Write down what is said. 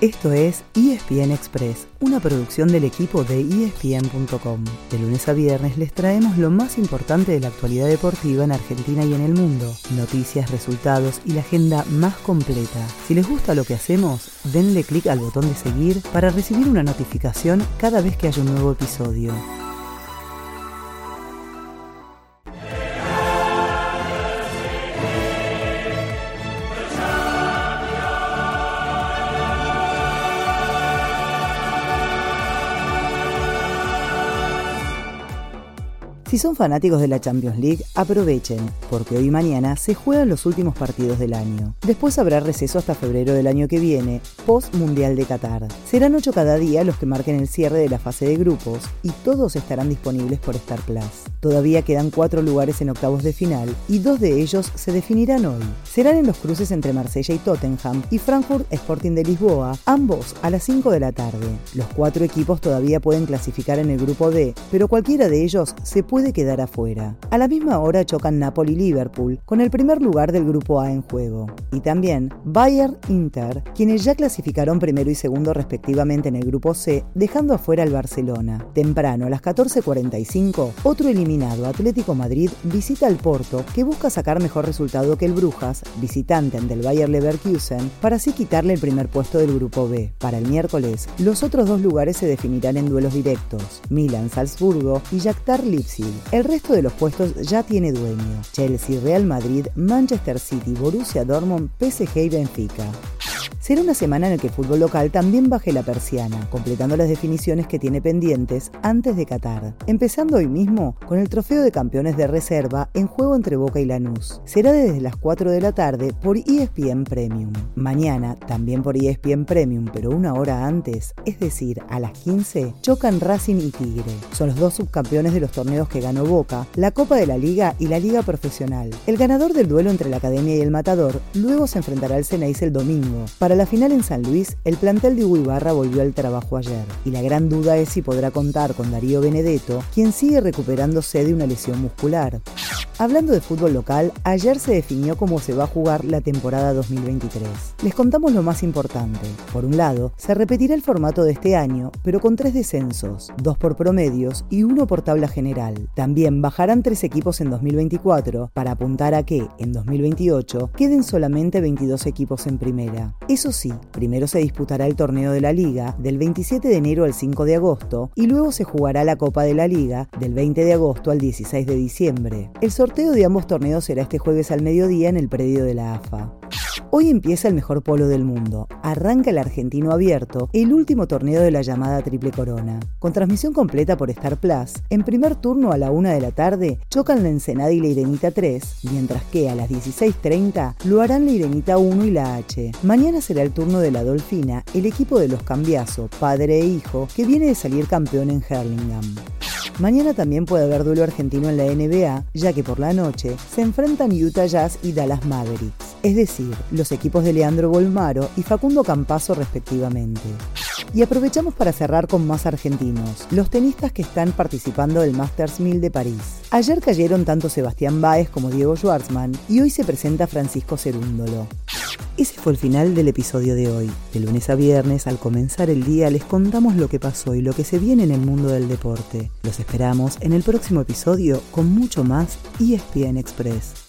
Esto es ESPN Express, una producción del equipo de ESPN.com. De lunes a viernes les traemos lo más importante de la actualidad deportiva en Argentina y en el mundo, noticias, resultados y la agenda más completa. Si les gusta lo que hacemos, denle clic al botón de seguir para recibir una notificación cada vez que haya un nuevo episodio. Si son fanáticos de la Champions League, aprovechen, porque hoy y mañana se juegan los últimos partidos del año. Después habrá receso hasta febrero del año que viene, post Mundial de Qatar. Serán ocho cada día los que marquen el cierre de la fase de grupos y todos estarán disponibles por Star Plus. Todavía quedan cuatro lugares en octavos de final y dos de ellos se definirán hoy. Serán en los cruces entre Marsella y Tottenham y Frankfurt Sporting de Lisboa, ambos a las 5 de la tarde. Los cuatro equipos todavía pueden clasificar en el grupo D, pero cualquiera de ellos se puede puede quedar afuera. A la misma hora chocan Napoli y Liverpool, con el primer lugar del grupo A en juego. Y también Bayern Inter, quienes ya clasificaron primero y segundo respectivamente en el grupo C, dejando afuera al Barcelona. Temprano, a las 14.45, otro eliminado, Atlético Madrid, visita al Porto, que busca sacar mejor resultado que el Brujas, visitante del Bayer Leverkusen, para así quitarle el primer puesto del grupo B. Para el miércoles, los otros dos lugares se definirán en duelos directos, Milan, Salzburgo y Shakhtar Leipzig. El resto de los puestos ya tiene dueño. Chelsea, Real Madrid, Manchester City, Borussia Dortmund, PSG y Benfica. Será una semana en la que el fútbol local también baje la persiana, completando las definiciones que tiene pendientes antes de Qatar. Empezando hoy mismo con el trofeo de campeones de reserva en juego entre Boca y Lanús. Será desde las 4 de la tarde por ESPN Premium. Mañana, también por ESPN Premium, pero una hora antes, es decir, a las 15, chocan Racing y Tigre. Son los dos subcampeones de los torneos que ganó Boca, la Copa de la Liga y la Liga Profesional. El ganador del duelo entre la Academia y el Matador luego se enfrentará al Ceneice el domingo. Para la final en San Luis, el plantel de Uibarra volvió al trabajo ayer, y la gran duda es si podrá contar con Darío Benedetto, quien sigue recuperándose de una lesión muscular. Hablando de fútbol local, ayer se definió cómo se va a jugar la temporada 2023. Les contamos lo más importante. Por un lado, se repetirá el formato de este año, pero con tres descensos, dos por promedios y uno por tabla general. También bajarán tres equipos en 2024 para apuntar a que, en 2028, queden solamente 22 equipos en primera. Eso sí, primero se disputará el torneo de la liga del 27 de enero al 5 de agosto y luego se jugará la Copa de la Liga del 20 de agosto al 16 de diciembre. El sorteo de ambos torneos será este jueves al mediodía en el predio de la AFA. Hoy empieza el mejor polo del mundo. Arranca el argentino abierto, el último torneo de la llamada Triple Corona. Con transmisión completa por Star Plus, en primer turno a la 1 de la tarde chocan la Ensenada y la Irenita 3, mientras que a las 16.30 lo harán la Irenita 1 y la H. Mañana será el turno de la Dolfina, el equipo de los Cambiazo, padre e hijo, que viene de salir campeón en Hurlingham. Mañana también puede haber duelo argentino en la NBA, ya que por la noche se enfrentan Utah Jazz y Dallas Mavericks es decir, los equipos de Leandro Bolmaro y Facundo Campazo respectivamente. Y aprovechamos para cerrar con más argentinos, los tenistas que están participando del Masters 1000 de París. Ayer cayeron tanto Sebastián Báez como Diego Schwartzman y hoy se presenta Francisco Cerúndolo. Ese fue el final del episodio de hoy. De lunes a viernes, al comenzar el día, les contamos lo que pasó y lo que se viene en el mundo del deporte. Los esperamos en el próximo episodio con mucho más ESPN Express.